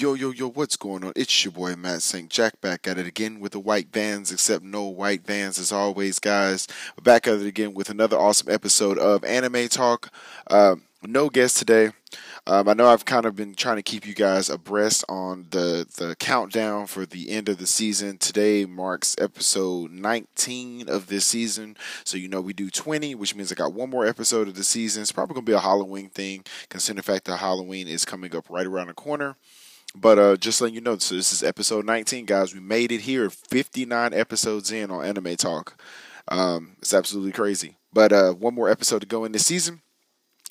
Yo, yo, yo, what's going on? It's your boy Matt St. Jack back at it again with the white vans, except no white vans as always, guys. Back at it again with another awesome episode of Anime Talk. Uh, no guest today. Um, I know I've kind of been trying to keep you guys abreast on the, the countdown for the end of the season. Today marks episode 19 of this season. So, you know, we do 20, which means I got one more episode of the season. It's probably going to be a Halloween thing, considering the fact that Halloween is coming up right around the corner. But uh, just letting you know, so this is episode 19, guys. We made it here, 59 episodes in on Anime Talk. Um, it's absolutely crazy. But uh, one more episode to go in this season.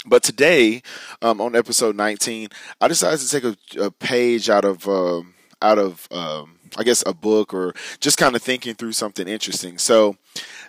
But today, um, on episode 19, I decided to take a, a page out of um, out of um, I guess a book or just kind of thinking through something interesting. So,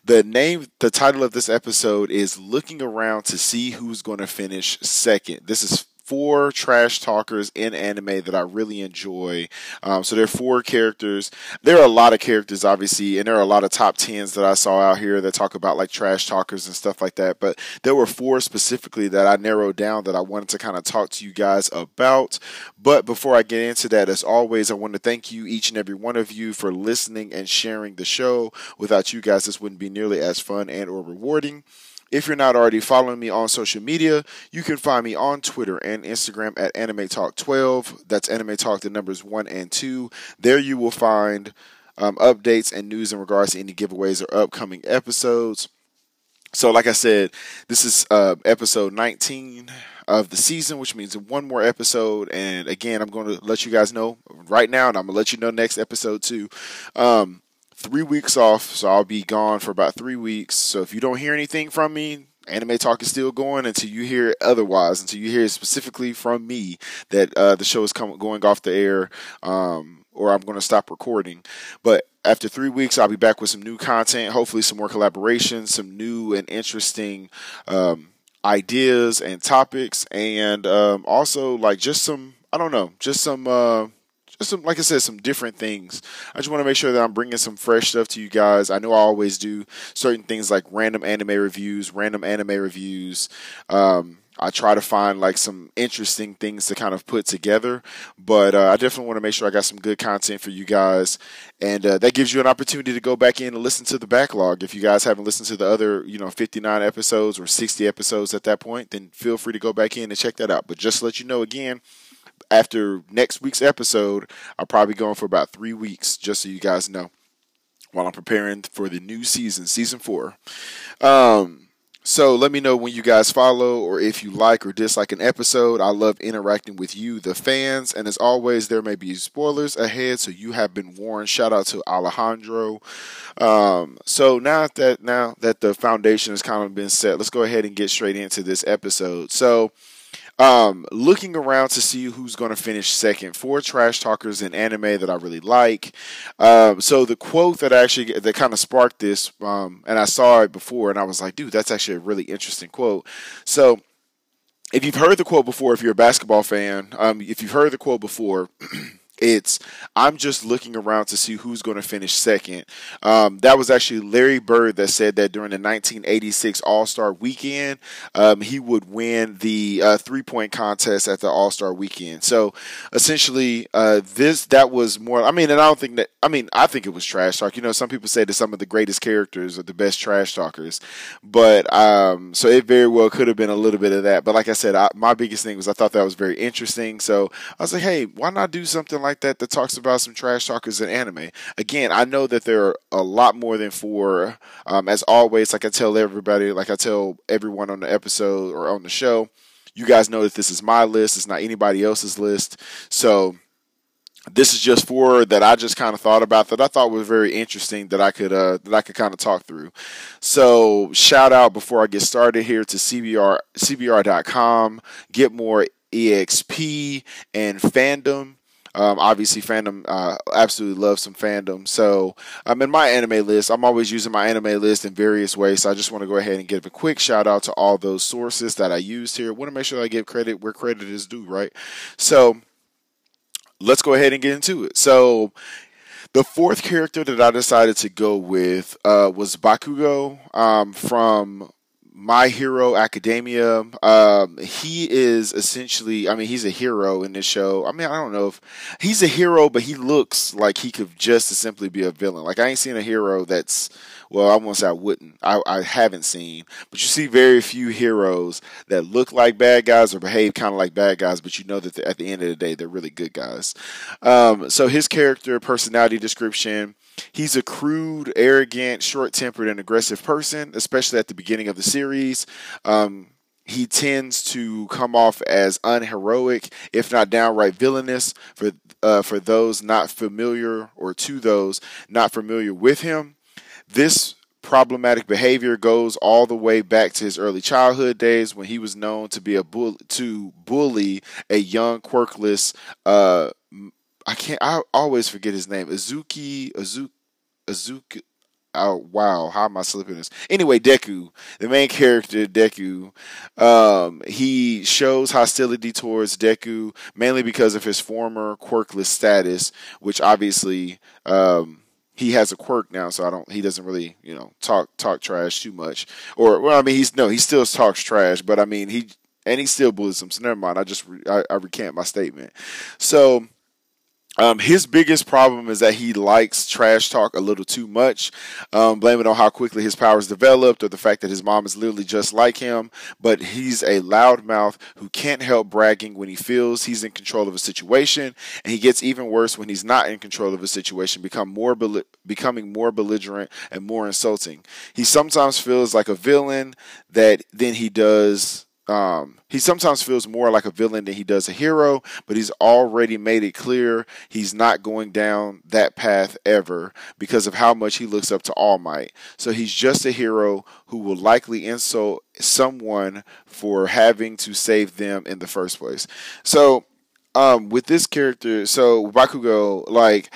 the name, the title of this episode is "Looking Around to See Who's Going to Finish Second. This is four trash talkers in anime that I really enjoy. Um, so there are four characters. There are a lot of characters, obviously, and there are a lot of top tens that I saw out here that talk about like trash talkers and stuff like that. But there were four specifically that I narrowed down that I wanted to kind of talk to you guys about. But before I get into that, as always, I want to thank you, each and every one of you, for listening and sharing the show. Without you guys, this wouldn't be nearly as fun and or rewarding. If you're not already following me on social media, you can find me on Twitter and Instagram at Anime Talk 12. That's Anime Talk, the numbers one and two. There you will find um, updates and news in regards to any giveaways or upcoming episodes. So, like I said, this is uh, episode 19 of the season, which means one more episode. And again, I'm going to let you guys know right now, and I'm going to let you know next episode too. Um, three weeks off, so I'll be gone for about three weeks. So if you don't hear anything from me, anime talk is still going until you hear otherwise, until you hear specifically from me that uh, the show is coming going off the air, um, or I'm going to stop recording. But after three weeks, I'll be back with some new content, hopefully some more collaborations, some new and interesting um, ideas and topics, and um, also like just some I don't know, just some. Uh, some, like I said, some different things. I just want to make sure that I'm bringing some fresh stuff to you guys. I know I always do certain things like random anime reviews, random anime reviews. Um, I try to find like some interesting things to kind of put together, but uh, I definitely want to make sure I got some good content for you guys, and uh, that gives you an opportunity to go back in and listen to the backlog. If you guys haven't listened to the other, you know, 59 episodes or 60 episodes at that point, then feel free to go back in and check that out. But just to let you know again, after next week's episode, I'll probably go on for about three weeks, just so you guys know, while I'm preparing for the new season, season four. Um, so let me know when you guys follow or if you like or dislike an episode. I love interacting with you, the fans. And as always, there may be spoilers ahead, so you have been warned. Shout out to Alejandro. Um, so now that now that the foundation has kind of been set, let's go ahead and get straight into this episode. So um, looking around to see who's going to finish second. Four trash talkers in anime that I really like. Um, so the quote that actually that kind of sparked this, um, and I saw it before, and I was like, dude, that's actually a really interesting quote. So if you've heard the quote before, if you're a basketball fan, um, if you've heard the quote before. It's I'm just looking around to see who's going to finish second. Um, that was actually Larry Bird that said that during the 1986 All Star Weekend, um, he would win the uh, three point contest at the All Star Weekend. So essentially, uh, this that was more. I mean, and I don't think that. I mean, I think it was trash talk. You know, some people say that some of the greatest characters are the best trash talkers, but um, so it very well could have been a little bit of that. But like I said, I, my biggest thing was I thought that was very interesting. So I was like, hey, why not do something like like that that talks about some trash talkers in anime. Again, I know that there are a lot more than four. Um, as always, like I tell everybody, like I tell everyone on the episode or on the show, you guys know that this is my list. It's not anybody else's list. So this is just four that I just kind of thought about that I thought was very interesting that I could uh, that I could kind of talk through. So shout out before I get started here to CBR CBR.com. Get more EXP and fandom Um, obviously, fandom, uh, absolutely love some fandom. So, um, in MyAnimeList, I'm always using MyAnimeList in various ways. So, I just want to go ahead and give a quick shout out to all those sources that I used here. want to make sure I give credit where credit is due, right? So, let's go ahead and get into it. So, the fourth character that I decided to go with uh, was Bakugo um, from my Hero Academia. Um, he is essentially, I mean, he's a hero in this show. I mean, I don't know if he's a hero, but he looks like he could just as simply be a villain. Like I ain't seen a hero that's, well, I won't say I wouldn't. I, I haven't seen, but you see very few heroes that look like bad guys or behave kind of like bad guys, but you know that at the end of the day, they're really good guys. Um, so his character personality description He's a crude, arrogant, short tempered, and aggressive person, especially at the beginning of the series. Um, he tends to come off as unheroic, if not downright villainous, for uh, for those not familiar or to those not familiar with him. This problematic behavior goes all the way back to his early childhood days when he was known to be a bull to bully a young quirkless uh, I can't. I always forget his name. Azuki. Azuki. Azuki. Oh wow, how am I slipping this? Anyway, Deku, the main character, Deku, um, he shows hostility towards Deku mainly because of his former quirkless status, which obviously um, he has a quirk now, so I don't. He doesn't really, you know, talk talk trash too much. Or well, I mean, he's no, he still talks trash, but I mean, he and he still bullies him. So never mind. I just I, I recant my statement. So um, his biggest problem is that he likes trash talk a little too much. Um, it on how quickly his powers developed or the fact that his mom is literally just like him. But he's a loudmouth who can't help bragging when he feels he's in control of a situation. And he gets even worse when he's not in control of a situation, become more becoming more belligerent and more insulting. He sometimes feels like a villain that then he does um, he sometimes feels more like a villain than he does a hero, but he's already made it clear he's not going down that path ever because of how much he looks up to All Might. So he's just a hero who will likely insult someone for having to save them in the first place. So um, with this character, so Bakugo, like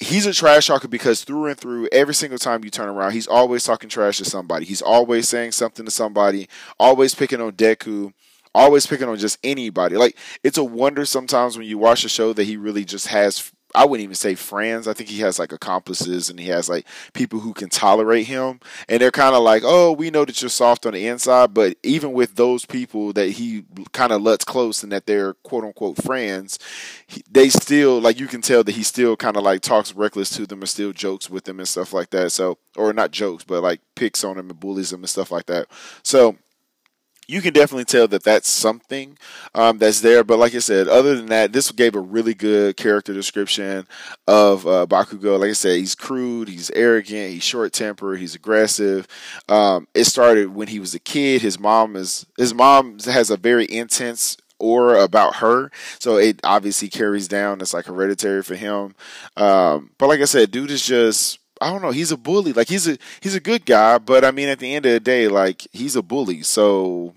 he's a trash talker because through and through, every single time you turn around, he's always talking trash to somebody. He's always saying something to somebody, always picking on Deku, always picking on just anybody. Like it's a wonder sometimes when you watch a show that he really just has I wouldn't even say friends. I think he has like accomplices and he has like people who can tolerate him. And they're kind of like, oh, we know that you're soft on the inside. But even with those people that he kind of lets close and that they're quote unquote friends, he, they still, like, you can tell that he still kind of like talks reckless to them and still jokes with them and stuff like that. So, or not jokes, but like picks on them and bullies them and stuff like that. So, you can definitely tell that that's something um, that's there. But like I said, other than that, this gave a really good character description of uh, Bakugo. Like I said, he's crude, he's arrogant, he's short tempered, he's aggressive. Um, it started when he was a kid. His mom is his mom has a very intense aura about her. So it obviously carries down. It's like hereditary for him. Um, but like I said, dude is just I don't know. He's a bully. Like he's a he's a good guy, but I mean, at the end of the day, like he's a bully. So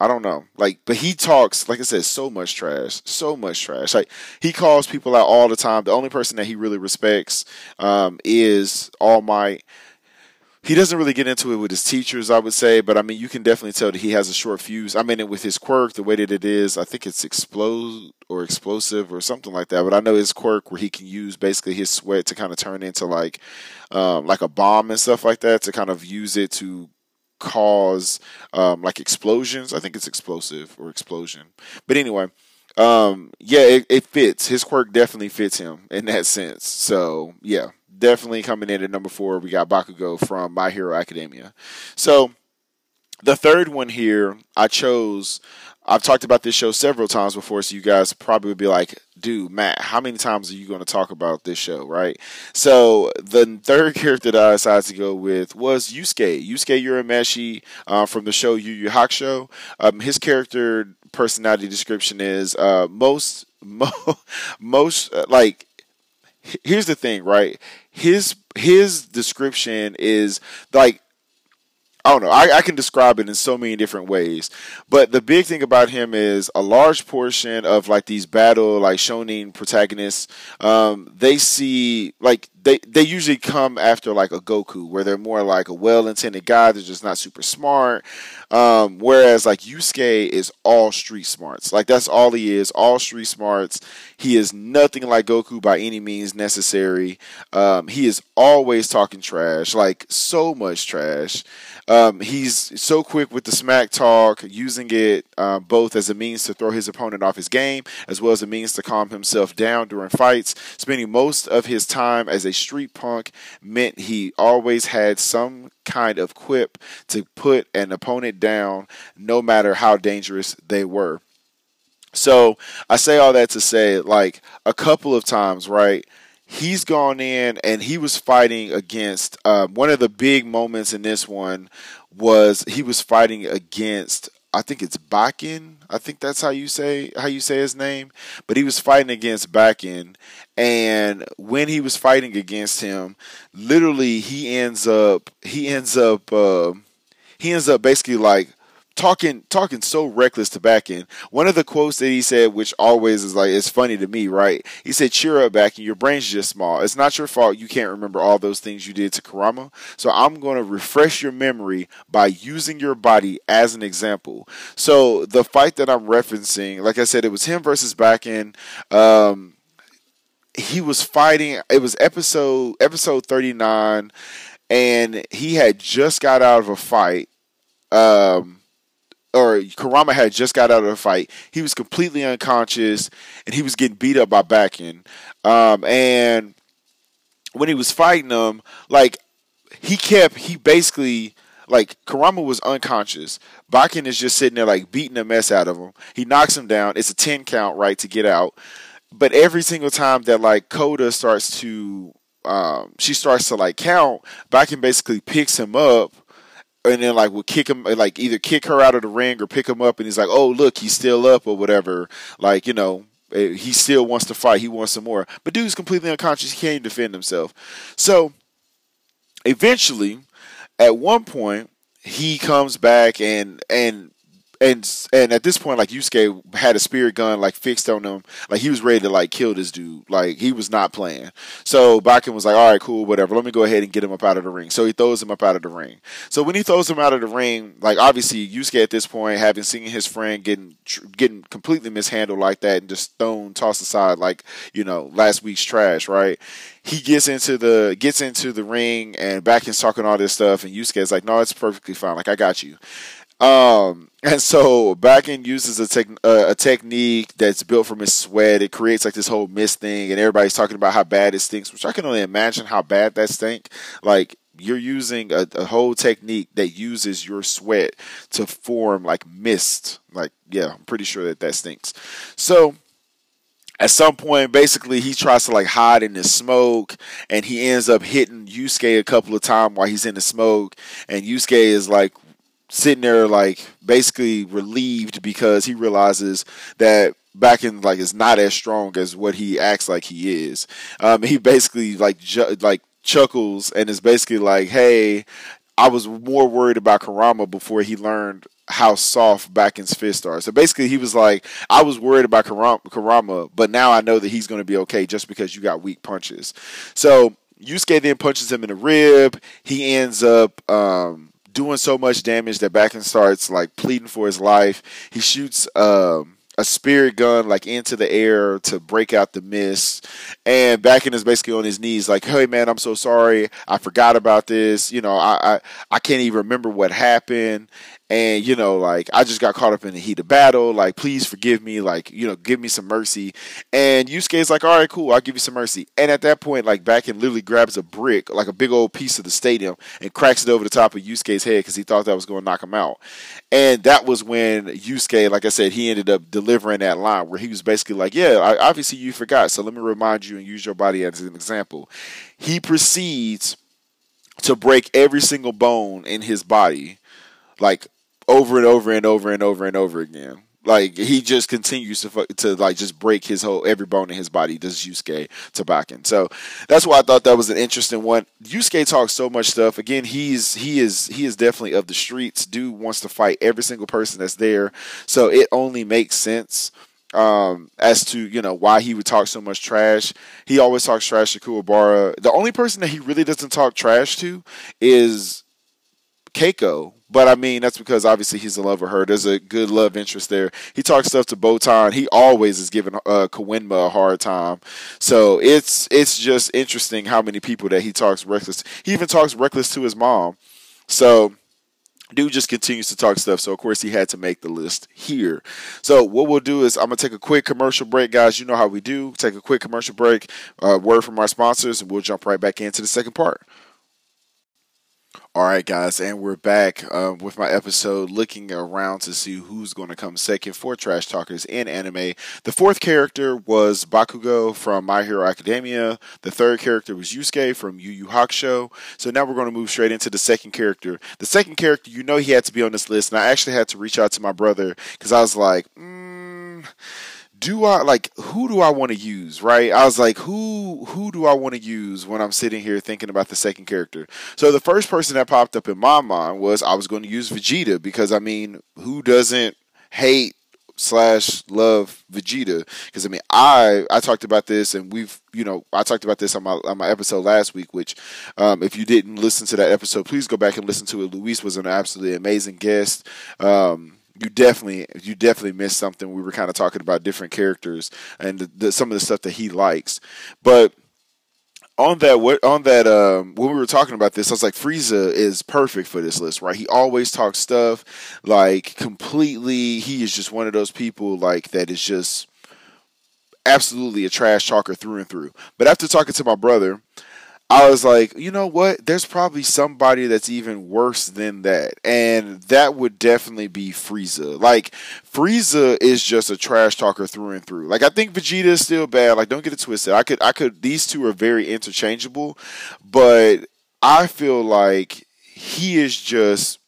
I don't know. Like, but he talks, like I said, so much trash, so much trash. Like he calls people out all the time. The only person that he really respects um, is All Might. He doesn't really get into it with his teachers, I would say, but I mean, you can definitely tell that he has a short fuse. I mean, it with his quirk, the way that it is, I think it's explode or explosive or something like that. But I know his quirk where he can use basically his sweat to kind of turn into like, um, like a bomb and stuff like that to kind of use it to cause um, like explosions. I think it's explosive or explosion. But anyway, um, yeah, it, it fits. His quirk definitely fits him in that sense. So yeah, definitely coming in at number four. We got Bakugo from My Hero Academia. So the third one here, I chose I've talked about this show several times before, so you guys probably would be like, dude, Matt, how many times are you going to talk about this show, right? So the third character that I decided to go with was Yusuke. Yusuke Urameshi uh, from the show Yu Yu Hakusho. Um, his character personality description is uh, most, mo- most, uh, like, here's the thing, right? His his description is like I don't know. I, I, can describe it in so many different ways. But the big thing about him is a large portion of like these battle like shonen protagonists, um, they see like they they usually come after like a Goku, where they're more like a well-intended guy. They're just not super smart. Um, whereas like Yusuke is all street smarts. Like that's all he is, all street smarts. He is nothing like Goku by any means necessary. Um, he is always talking trash, like so much trash. Um, he's so quick with the smack talk, using it uh, both as a means to throw his opponent off his game, as well as a means to calm himself down during fights. Spending most of his time as a street punk meant he always had some kind of quip to put an opponent down, no matter how dangerous they were. So I say all that to say, like a couple of times, right? He's gone in and he was fighting against uh, one of the big moments in this one was he was fighting against I think it's Bakken. I think that's how you say how you say his name. But he was fighting against Bakken, and when he was fighting against him, literally he ends up he ends up uh, he ends up basically like talking talking so reckless to Bakken. One of the quotes that he said, which always is like it's funny to me, right? He said, "Cheer up, Bakken. Your brain's just small. It's not your fault. You can't remember all those things you did to Kurama. So I'm going to refresh your memory by using your body as an example." So the fight that I'm referencing, like I said, it was him versus Bakken. Um, he was fighting. It was episode episode 39, and he had just got out of a fight. Um, or Kurama had just got out of the fight. He was completely unconscious and he was getting beat up by Bakken. Um, and when he was fighting him, like he kept he basically like Kurama was unconscious. Bakken is just sitting there like beating the mess out of him. He knocks him down. It's a ten count, right, to get out. But every single time that like Koto starts to um, she starts to like count, Bakken basically picks him up and then like would kick him like either kick her out of the ring or pick him up and he's like oh look he's still up or whatever. Like you know eh, he still wants to fight he wants some more. But dude's completely unconscious he can't defend himself. So eventually at one point he comes back and and and and at this point, like Yusuke had a spirit gun like fixed on him, like he was ready to like kill this dude. Like he was not playing. So Bakken was like, "All right, cool, whatever. Let me go ahead and get him up out of the ring." So he throws him up out of the ring. So when he throws him out of the ring, like obviously Yusuke at this point, having seen his friend getting getting completely mishandled like that and just thrown, tossed aside like you know last week's trash, right? He gets into the gets into the ring and Bakken's talking all this stuff, and Yusuke's like, "No, it's perfectly fine. Like I got you." Um, and so Bakken uses a, tech, uh, a technique that's built from his sweat. It creates like this whole mist thing, and everybody's talking about how bad it stinks, which I can only imagine how bad that stink. Like you're using a, a whole technique that uses your sweat to form like mist. Like yeah, I'm pretty sure that that stinks. So at some point, basically, he tries to like hide in the smoke, and he ends up hitting Yusuke a couple of times while he's in the smoke. And Yusuke is like sitting there like basically relieved because he realizes that Bakken like is not as strong as what he acts like he is. Um, he basically like ju- like chuckles and is basically like, "Hey, I was more worried about Kurama before he learned how soft Bakken's fists are." So basically, he was like, "I was worried about Kurama, but now I know that he's going to be okay just because you got weak punches." So Yusuke then punches him in the rib. He ends up. Um, doing so much damage that Bakken starts like pleading for his life. He shoots um, a spirit gun like into the air to break out the mist. And Bakken is basically on his knees, like, "Hey man, I'm so sorry. I forgot about this. You know, I I, I can't even remember what happened." and you know like i just got caught up in the heat of battle like please forgive me like you know give me some mercy and Yusuke's like all right cool i'll give you some mercy and at that point like Bakken literally grabs a brick like a big old piece of the stadium and cracks it over the top of Yusuke's head because he thought that was going to knock him out and that was when Yusuke like i said he ended up delivering that line where he was basically like yeah I, obviously you forgot so let me remind you and use your body as an example he proceeds to break every single bone in his body like over and over and over and over and over again. Like he just continues to to like just break his whole every bone in his body. Does Yusuke to Bakken? So that's why I thought that was an interesting one. Yusuke talks so much stuff. Again, he's he is he is definitely of the streets. Dude wants to fight every single person that's there. So it only makes sense um, as to you know why he would talk so much trash. He always talks trash to Kuwabara. The only person that he really doesn't talk trash to is Keiko, but I mean that's because obviously he's in love with her. There's a good love interest there. He talks stuff to Botan. He always is giving uh, Koenma a hard time. So it's it's just interesting how many people that he talks reckless. He even talks reckless to his mom. So dude just continues to talk stuff. So of course he had to make the list here. So what we'll do is I'm gonna take a quick commercial break, guys. You know how we do. Take a quick commercial break. Uh, word from our sponsors, and we'll jump right back into the second part. All right, guys, and we're back uh, with my episode looking around to see who's going to come second for Trash Talkers in anime. The fourth character was Bakugo from My Hero Academia. The third character was Yusuke from Yu Yu Hakusho. So now we're going to move straight into the second character. The second character, you know, he had to be on this list, and I actually had to reach out to my brother because I was like, mm, do I like who do I want to use, right? I was like, who who do I want to use when I'm sitting here thinking about the second character? So the first person that popped up in my mind was I was going to use Vegeta because I mean, who doesn't hate slash love Vegeta? Because I mean, I I talked about this and we've you know I talked about this on my on my episode last week. Which, um, if you didn't listen to that episode, please go back and listen to it. Luis was an absolutely amazing guest. Um, you definitely you definitely missed something. We were kind of talking about different characters and the, the, some of the stuff that he likes, but on that what on that um, when we were talking about this, I was like, Frieza is perfect for this list, right? He always talks stuff like completely. He is just one of those people like that is just absolutely a trash talker through and through. But after talking to my brother, I was like, you know what? There's probably somebody that's even worse than that. And that would definitely be Frieza. Like, Frieza is just a trash talker through and through. Like, I think Vegeta is still bad. Like, don't get it twisted. I could, I could, these two are very interchangeable, but I feel like he is just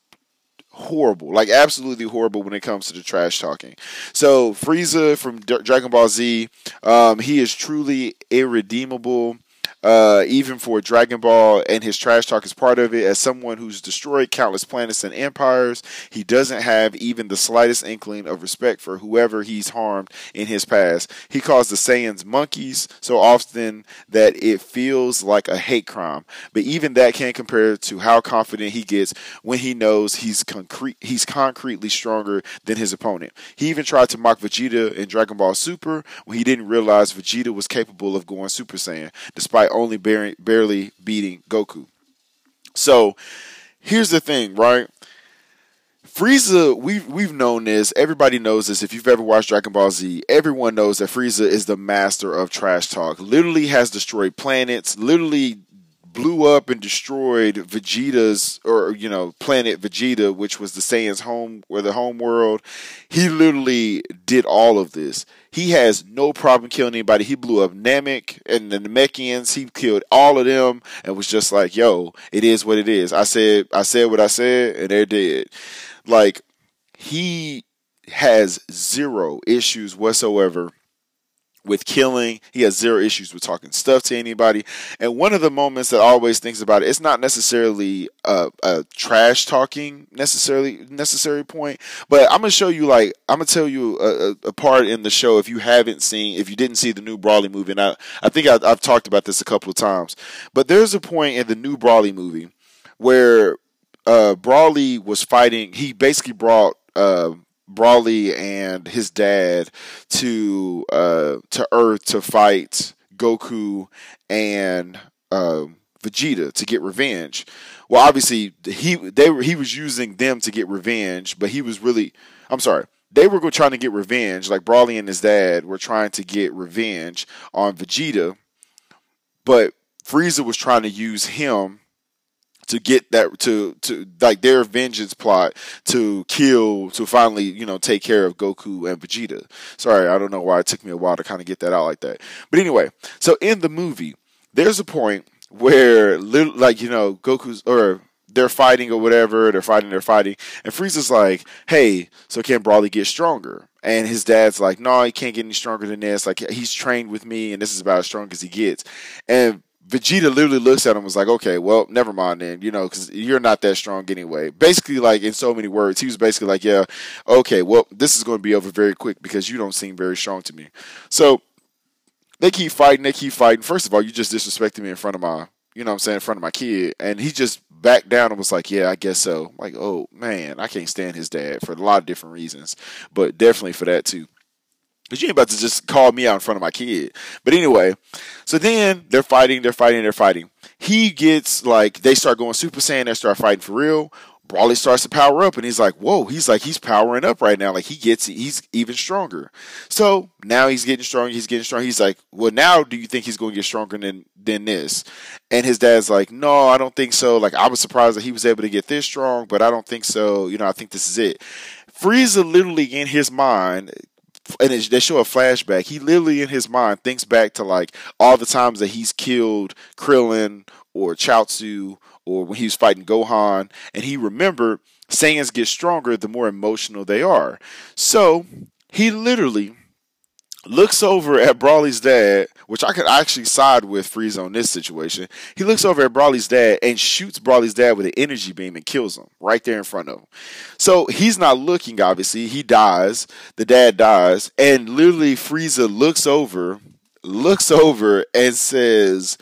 horrible, like absolutely horrible when it comes to the trash talking. So Frieza from D- Dragon Ball Z, um, he is truly irredeemable uh, even for Dragon Ball, and his trash talk is part of it. As someone who's destroyed countless planets and empires, he doesn't have even the slightest inkling of respect for whoever he's harmed in his past. He calls the Saiyans monkeys so often that it feels like a hate crime. But even that can't compare to how confident he gets when he knows he's concrete he's concretely stronger than his opponent. He even tried to mock Vegeta in Dragon Ball Super when he didn't realize Vegeta was capable of going Super Saiyan, despite only barely, barely beating Goku. So here's the thing, right? Frieza, we've we've known this. Everybody knows this. If you've ever watched Dragon Ball Z, everyone knows that Frieza is the master of trash talk. Literally has destroyed planets. Literally blew up and destroyed Vegeta's or you know planet Vegeta, which was the Saiyans' home or the home world. He literally did all of this. He has no problem killing anybody. He blew up Namek and the Namekians. He killed all of them and was just like, "Yo, it is what it is." I said, I said what I said, and they're dead. Like he has zero issues whatsoever with killing. He has zero issues with talking stuff to anybody. And one of the moments that I always thinks about it, it's not necessarily a, a trash talking necessarily necessary point, but I'm gonna show you like I'm gonna tell you a, a, part in the show if you haven't seen if you didn't see the new Broly movie. And I I think I, I've talked about this a couple of times, but there's a point in the new Broly movie where uh, Broly was fighting. He basically brought. Uh, Broly and his dad to uh, to Earth to fight Goku and uh, Vegeta to get revenge. Well, obviously he they were he was using them to get revenge, but he was really I'm sorry. They were trying to get revenge, like Broly and his dad were trying to get revenge on Vegeta, but Frieza was trying to use him to get that to to like their vengeance plot to kill to finally you know take care of Goku and Vegeta. Sorry, I don't know why it took me a while to kind of get that out like that. But anyway, so in the movie, there's a point where like you know Goku's or they're fighting or whatever. They're fighting. They're fighting. And Frieza's like, "Hey, so can Broly get stronger?" And his dad's like, "No, he can't get any stronger than this. Like he's trained with me, and this is about as strong as he gets." And Vegeta literally looks at him and was like, okay, well, never mind then, you know, because you're not that strong anyway. Basically, like, in so many words, he was basically like, yeah, okay, well, this is going to be over very quick because you don't seem very strong to me. So they keep fighting, they keep fighting. First of all, you just disrespected me in front of my, you know I'm saying, in front of my kid. And he just backed down and was like, yeah, I guess so. I'm like, oh, man, I can't stand his dad for a lot of different reasons, but definitely for that too. Because you ain't about to just call me out in front of my kid. But anyway, so then they're fighting, they're fighting, they're fighting. He gets like, they start going Super Saiyan, they start fighting for real. Broly starts to power up and he's like, whoa, he's like, he's powering up right now. Like he gets, he's even stronger. So now he's getting stronger. He's getting stronger. He's like, well, now do you think he's going to get stronger than, than this? And his dad's like, no, I don't think so. Like I was surprised that he was able to get this strong, but I don't think so. You know, I think this is it. Frieza literally in his mind and they show a flashback. He literally in his mind thinks back to like all the times that he's killed Krillin or Chaozu or when he was fighting Gohan, and he remembered Saiyans get stronger the more emotional they are. So he literally looks over at Broly's dad, which I could actually side with Frieza on this situation. He looks over at Broly's dad and shoots Broly's dad with an energy beam and kills him right there in front of him. So he's not looking, obviously. He dies. The dad dies. And literally, Frieza looks over, looks over, and says,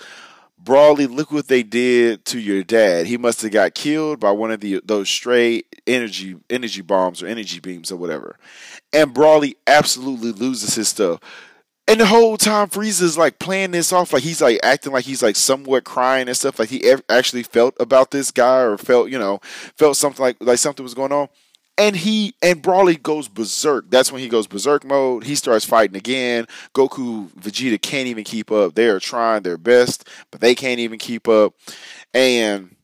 Broly, look what they did to your dad. He must have got killed by one of the those stray energy energy bombs or energy beams or whatever. And Broly absolutely loses his stuff. And the whole time Frieza's like playing this off like he's like acting like he's like somewhat crying and stuff like he actually felt about this guy or felt, you know, felt something like like something was going on and he and Broly goes berserk. That's when he goes berserk mode. He starts fighting again. Goku, Vegeta can't even keep up. They are trying their best, but they can't even keep up. And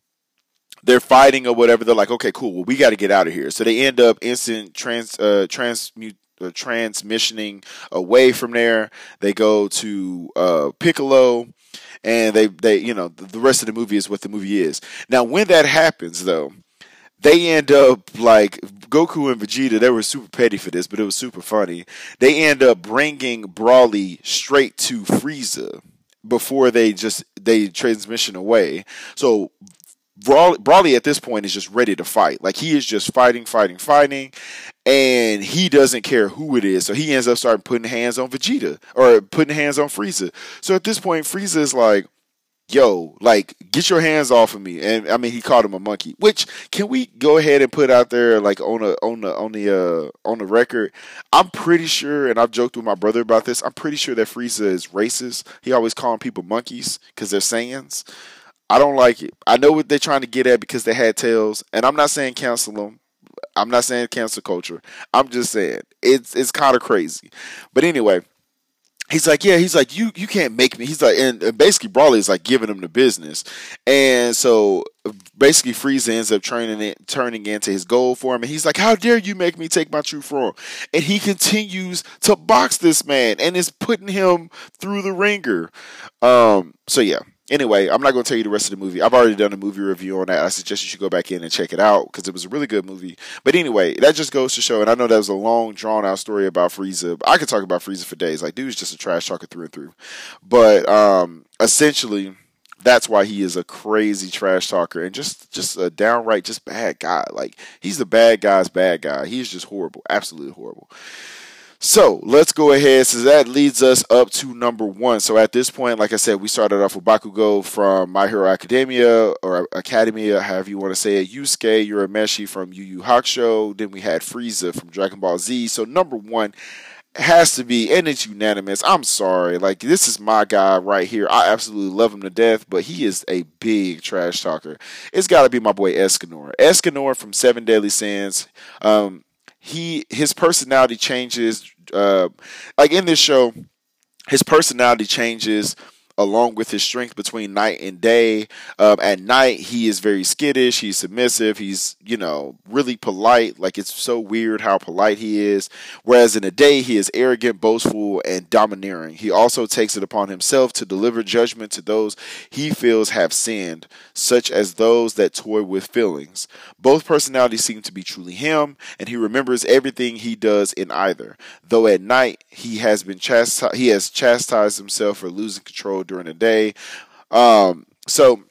they're fighting or whatever. They're like, okay, cool. Well, we got to get out of here. So they end up instant trans uh, transmute. Uh, transmissioning away from there, they go to uh, Piccolo, and they they you know the rest of the movie is what the movie is. Now, when that happens, though, they end up like Goku and Vegeta. They were super petty for this, but it was super funny. They end up bringing Broly straight to Frieza before they just they transmission away. So Broly at this point is just ready to fight. Like he is just fighting, fighting, fighting, and he doesn't care who it is. So he ends up starting putting hands on Vegeta or putting hands on Frieza. So at this point, Frieza is like yo, like, get your hands off of me. And I mean, he called him a monkey. Which can we go ahead and put out there, like on a on the on the uh on the record? I'm pretty sure, and I've joked with my brother about this. I'm pretty sure that Frieza is racist. He always calling people monkeys because they're Saiyans. I don't like it. I know what they're trying to get at because they had tails, and I'm not saying cancel them. I'm not saying cancel culture. I'm just saying it's it's kind of crazy. But anyway, he's like, yeah, he's like, you you can't make me. He's like, and, and basically Broly is like giving him the business, and so basically Frieza ends up turning it turning into his goal for him, and he's like, how dare you make me take my true form? And he continues to box this man and is putting him through the ringer. Um, so yeah, anyway, I'm not going to tell you the rest of the movie. I've already done a movie review on that. I suggest you should go back in and check it out because it was a really good movie. But anyway, that just goes to show, and I know that was a long, drawn out story about Frieza. I could talk about Frieza for days. Like, dude's just a trash talker through and through. But um, essentially, that's why he is a crazy trash talker and just just a downright just bad guy. Like he's the bad guy's bad guy. He's just horrible, absolutely horrible. So let's go ahead. So that leads us up to number one. So at this point, like I said, we started off with Bakugo from My Hero Academia or Academia, however you want to say it. Yusuke Urameshi from Yu Yu Hakusho. Then we had Frieza from Dragon Ball Z. So number one has to be, and it's unanimous. I'm sorry. Like, this is my guy right here. I absolutely love him to death, but he is a big trash talker. It's got to be my boy Escanor. Escanor from Seven Deadly Sins. Um, he his personality changes uh like in this show his personality changes along with his strength between night and day. Um, at night, he is very skittish. He's submissive. He's you know really polite. Like it's so weird how polite he is. Whereas in the day, he is arrogant, boastful, and domineering. He also takes it upon himself to deliver judgment to those he feels have sinned, such as those that toy with feelings. Both personalities seem to be truly him, and he remembers everything he does in either. Though at night he has been chastised, he has chastised himself for losing control during the day. Um, so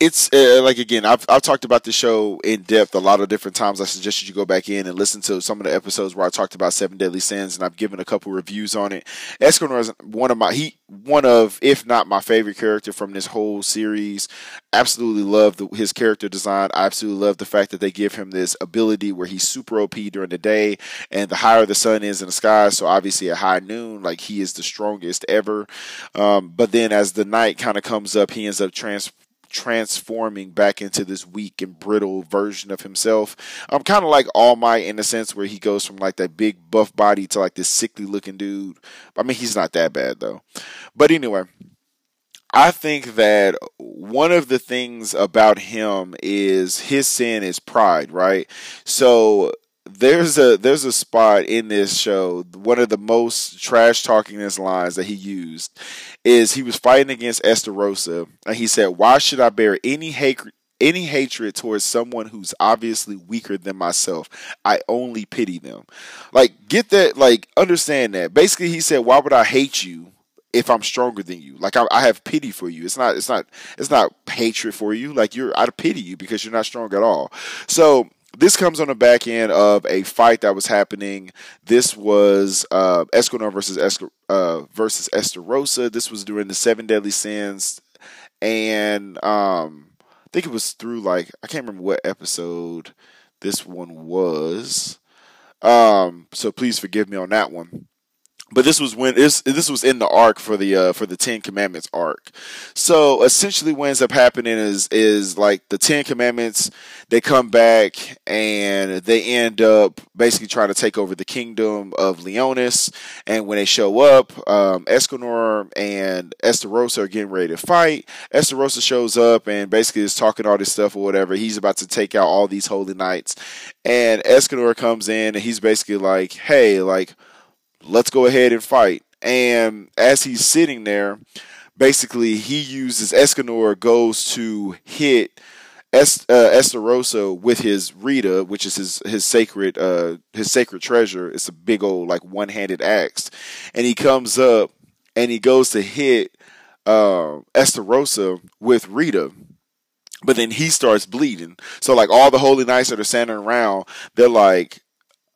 it's uh, like again I've, I've talked about the show in depth a lot of different times. I suggest you go back in and listen to some of the episodes where i talked about seven deadly sins and i've given a couple reviews on it. Escanor is one of my he one of if not my favorite character from this whole series. Absolutely love the, his character design. I absolutely love the fact that they give him this ability where he's super op during the day and the higher the sun is in the sky so obviously at high noon like he is the strongest ever. Um, but then as the night kind of comes up he ends up trans transforming back into this weak and brittle version of himself. I'm kind of like All Might in a sense where he goes from like that big buff body to like this sickly looking dude. I mean, he's not that bad though. But anyway, I think that one of the things about him is his sin is pride, right? So there's a there's a spot in this show one of the most trash talkingest lines that he used is he was fighting against Estarossa and he said why should I bear any hate any hatred towards someone who's obviously weaker than myself I only pity them like get that like understand that basically he said why would I hate you if I'm stronger than you. Like I, I, have pity for you. It's not it's not it's not hatred for you. Like you're I pity you because you're not strong at all. So this comes on the back end of a fight that was happening. This was uh, Escanor versus Esca, uh, versus Estarossa. This was during the Seven Deadly Sins, and um, I think it was through like I can't remember what episode this one was. Um, so please forgive me on that one but this was when this this was in the arc for the uh, for the Ten Commandments arc. So essentially, what ends up happening is is like the Ten Commandments. They come back and they end up basically trying to take over the kingdom of Liones. And when they show up, um, Escanor and Estarossa are getting ready to fight. Estarossa shows up and basically is talking all this stuff or whatever. He's about to take out all these holy knights, and Escanor comes in and he's basically like, "Hey, like." Let's go ahead and fight. And as he's sitting there, basically he uses Escanor goes to hit Es, uh, with his Rhitta, which is his his sacred uh, his sacred treasure. It's a big old like one handed axe, and he comes up and he goes to hit uh, Estarossa with Rhitta. But then he starts bleeding. So like all the holy knights that are standing around, they're like,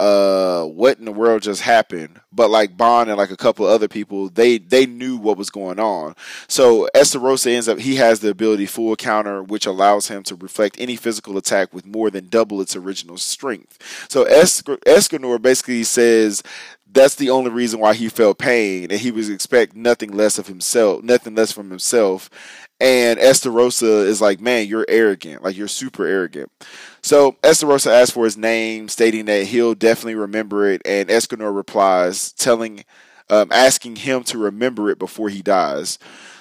uh what in the world just happened but like bond and like a couple other people they they knew what was going on. So Estarossa ends up he has the ability full counter which allows him to reflect any physical attack with more than double its original strength. So es- escanor basically says that's the only reason why he felt pain and he was expect nothing less of himself nothing less from himself and Estarossa is like, man, you're arrogant. Like, you're super arrogant. So Estarossa asks for his name, stating that he'll definitely remember it. And Escanor replies, telling, um, asking him to remember it before he dies.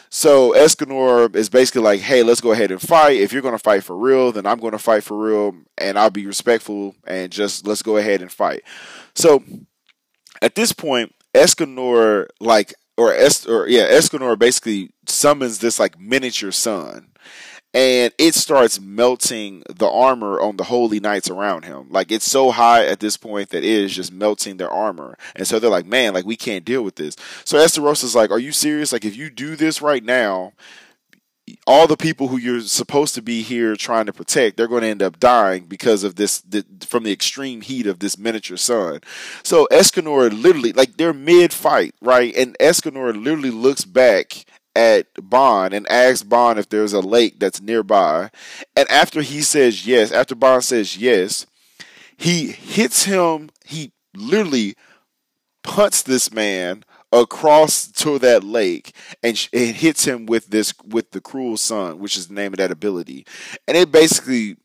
So Escanor is basically like, hey, let's go ahead and fight. If you're going to fight for real, then I'm going to fight for real. And I'll be respectful and just let's go ahead and fight. So at this point, Escanor, like, or es- or yeah, Escanor basically summons this like miniature sun, and it starts melting the armor on the holy knights around him. Like it's so high at this point that it is just melting their armor, and so they're like, man, like we can't deal with this. So Estarossa like, are you serious? Like if you do this right now, all the people who you're supposed to be here trying to protect, they're going to end up dying because of this, the, from the extreme heat of this miniature sun. So Escanor literally, like they're mid fight, right? And Escanor literally looks back at Bond and asks Bond if there's a lake that's nearby. And after he says yes, after Bond says yes, he hits him, he literally punts this man across to that lake and it hits him with this with the cruel sun which is the name of that ability and it basically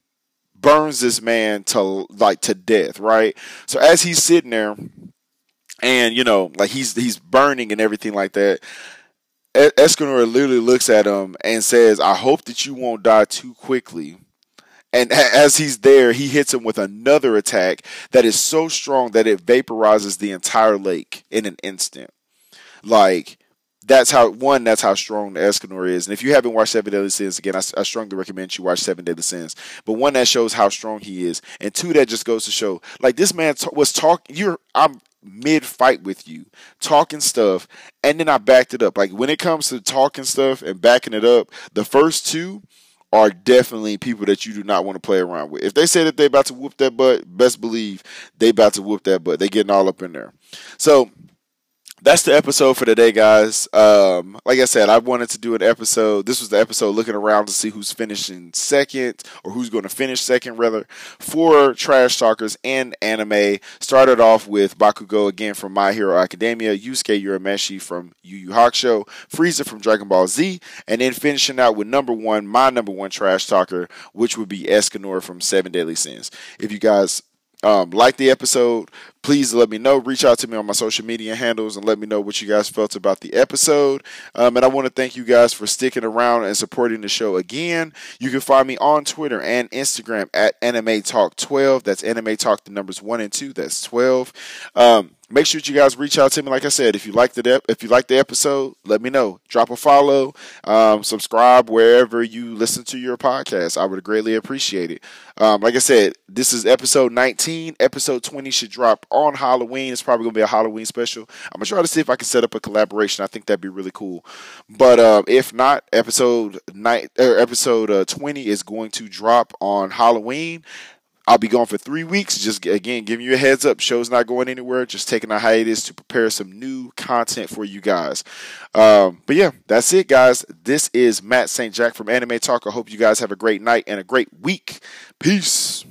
burns this man to like to death right so as he's sitting there and you know like he's he's burning and everything like that Escanor literally looks at him and says, "I hope that you won't die too quickly." And as he's there, he hits him with another attack that is so strong that it vaporizes the entire lake in an instant. Like that's how one that's how strong the Escanor is. And if you haven't watched Seven Deadly Sins, again, I, I, strongly recommend you watch Seven Deadly Sins. But one that shows how strong he is, and two that just goes to show like this man t- was talking. You're I'm mid fight with you, talking stuff, and then I backed it up. Like when it comes to talking stuff and backing it up, the first two are definitely people that you do not want to play around with. If they say that they're about to whoop that butt, best believe they about to whoop that butt. They getting all up in there. So that's the episode for today, guys. Um, like I said, I wanted to do an episode. This was the episode looking around to see who's finishing second or who's going to finish second, rather, for Trash Talkers and anime. Started off with Bakugo again from My Hero Academia, Yusuke Urameshi from Yu Yu Hakusho, Frieza from Dragon Ball Z, and then finishing out with number one, my number one Trash Talker, which would be Escanor from Seven Deadly Sins. If you guys um, like the episode, please let me know. Reach out to me on my social media handles and let me know what you guys felt about the episode. Um, and I want to thank you guys for sticking around and supporting the show again. You can find me on Twitter and Instagram at Anime Talk 12. That's Anime Talk, the numbers one and two. That's 12. Um, make sure that you guys reach out to me. Like I said, if you like the if you like the episode, let me know. Drop a follow, um, subscribe wherever you listen to your podcast. I would greatly appreciate it. Um, like I said, this is episode 19. Episode 20 should drop on Halloween. It's probably gonna be a Halloween special. I'm gonna try to see if I can set up a collaboration. I think that'd be really cool. But um, if not, episode night or episode uh, 20 is going to drop on Halloween. I'll be gone for three weeks. Just again, giving you a heads up. Show's not going anywhere. Just taking a hiatus to prepare some new content for you guys. Um, but yeah, that's it, guys. This is Matt St. Jack from Anime Talk. I hope you guys have a great night and a great week. Peace.